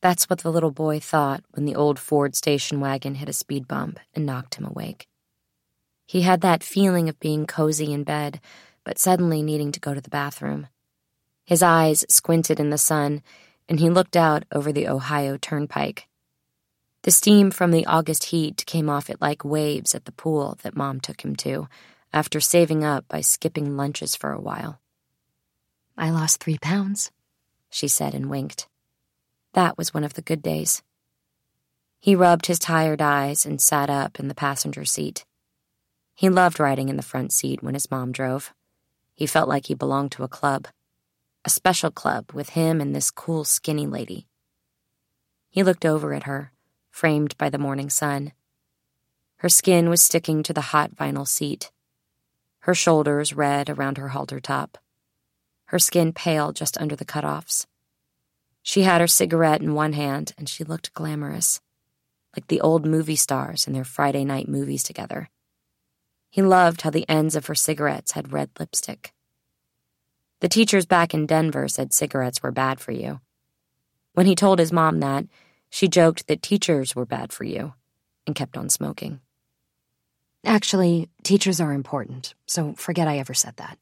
That's what the little boy thought when the old Ford station wagon hit a speed bump and knocked him awake. He had that feeling of being cozy in bed, but suddenly needing to go to the bathroom. His eyes squinted in the sun, and he looked out over the Ohio Turnpike. The steam from the August heat came off it like waves at the pool that Mom took him to, after saving up by skipping lunches for a while. I lost three pounds, she said and winked. That was one of the good days. He rubbed his tired eyes and sat up in the passenger seat. He loved riding in the front seat when his mom drove. He felt like he belonged to a club, a special club with him and this cool, skinny lady. He looked over at her, framed by the morning sun. Her skin was sticking to the hot vinyl seat, her shoulders red around her halter top, her skin pale just under the cutoffs. She had her cigarette in one hand, and she looked glamorous, like the old movie stars in their Friday night movies together. He loved how the ends of her cigarettes had red lipstick. The teachers back in Denver said cigarettes were bad for you. When he told his mom that, she joked that teachers were bad for you and kept on smoking. Actually, teachers are important, so forget I ever said that,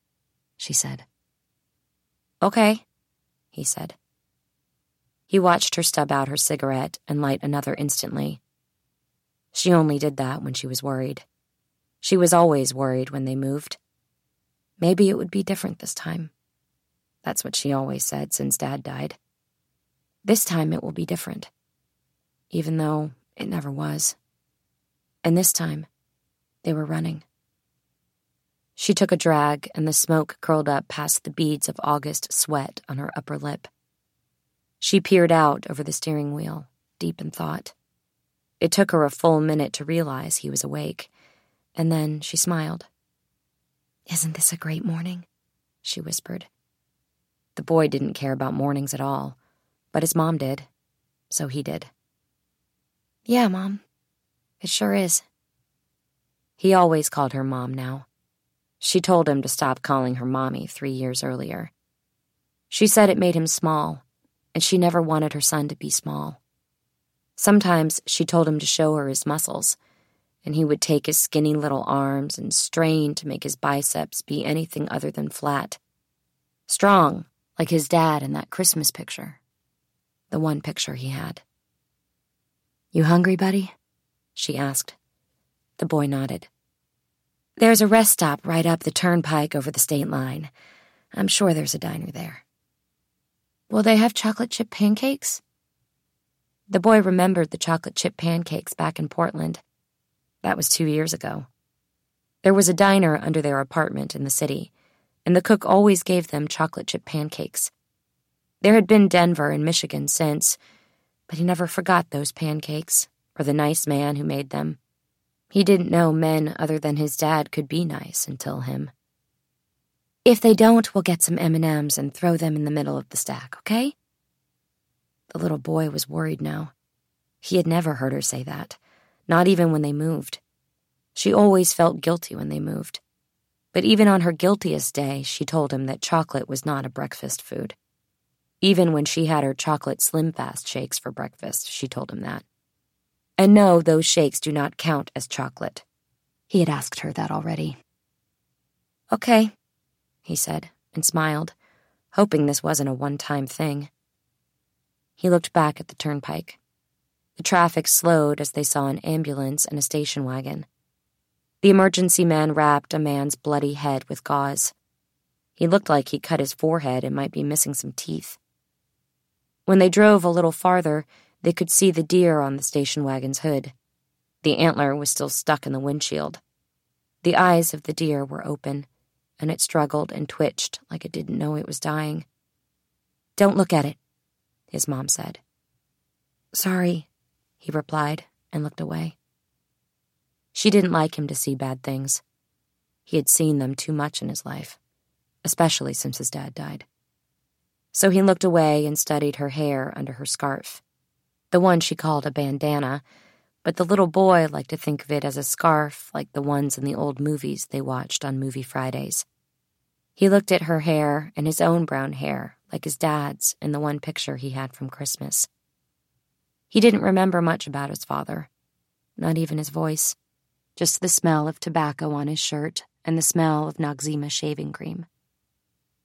she said. Okay, he said. He watched her stub out her cigarette and light another instantly. She only did that when she was worried. She was always worried when they moved. Maybe it would be different this time. That's what she always said since Dad died. This time it will be different. Even though it never was. And this time, they were running. She took a drag, and the smoke curled up past the beads of August sweat on her upper lip. She peered out over the steering wheel, deep in thought. It took her a full minute to realize he was awake, and then she smiled. Isn't this a great morning? she whispered. The boy didn't care about mornings at all, but his mom did, so he did. Yeah, Mom. It sure is. He always called her Mom now. She told him to stop calling her Mommy three years earlier. She said it made him small and she never wanted her son to be small. Sometimes she told him to show her his muscles, and he would take his skinny little arms and strain to make his biceps be anything other than flat. Strong, like his dad in that Christmas picture. The one picture he had. You hungry, buddy? she asked. The boy nodded. There's a rest stop right up the turnpike over the state line. I'm sure there's a diner there. Will they have chocolate chip pancakes? The boy remembered the chocolate chip pancakes back in Portland. That was two years ago. There was a diner under their apartment in the city, and the cook always gave them chocolate chip pancakes. There had been Denver and Michigan since, but he never forgot those pancakes or the nice man who made them. He didn't know men other than his dad could be nice until him. If they don't, we'll get some M&Ms and throw them in the middle of the stack, okay? The little boy was worried now. He had never heard her say that, not even when they moved. She always felt guilty when they moved. But even on her guiltiest day, she told him that chocolate was not a breakfast food. Even when she had her chocolate Slim Fast shakes for breakfast, she told him that. And no, those shakes do not count as chocolate. He had asked her that already. Okay, he said, and smiled, hoping this wasn't a one time thing. He looked back at the turnpike. The traffic slowed as they saw an ambulance and a station wagon. The emergency man wrapped a man's bloody head with gauze. He looked like he cut his forehead and might be missing some teeth. When they drove a little farther, they could see the deer on the station wagon's hood. The antler was still stuck in the windshield. The eyes of the deer were open and it struggled and twitched like it didn't know it was dying. Don't look at it, his mom said. Sorry, he replied and looked away. She didn't like him to see bad things. He had seen them too much in his life, especially since his dad died. So he looked away and studied her hair under her scarf, the one she called a bandana, but the little boy liked to think of it as a scarf like the ones in the old movies they watched on Movie Fridays. He looked at her hair and his own brown hair, like his dad's in the one picture he had from Christmas. He didn't remember much about his father, not even his voice, just the smell of tobacco on his shirt and the smell of Noxzema shaving cream.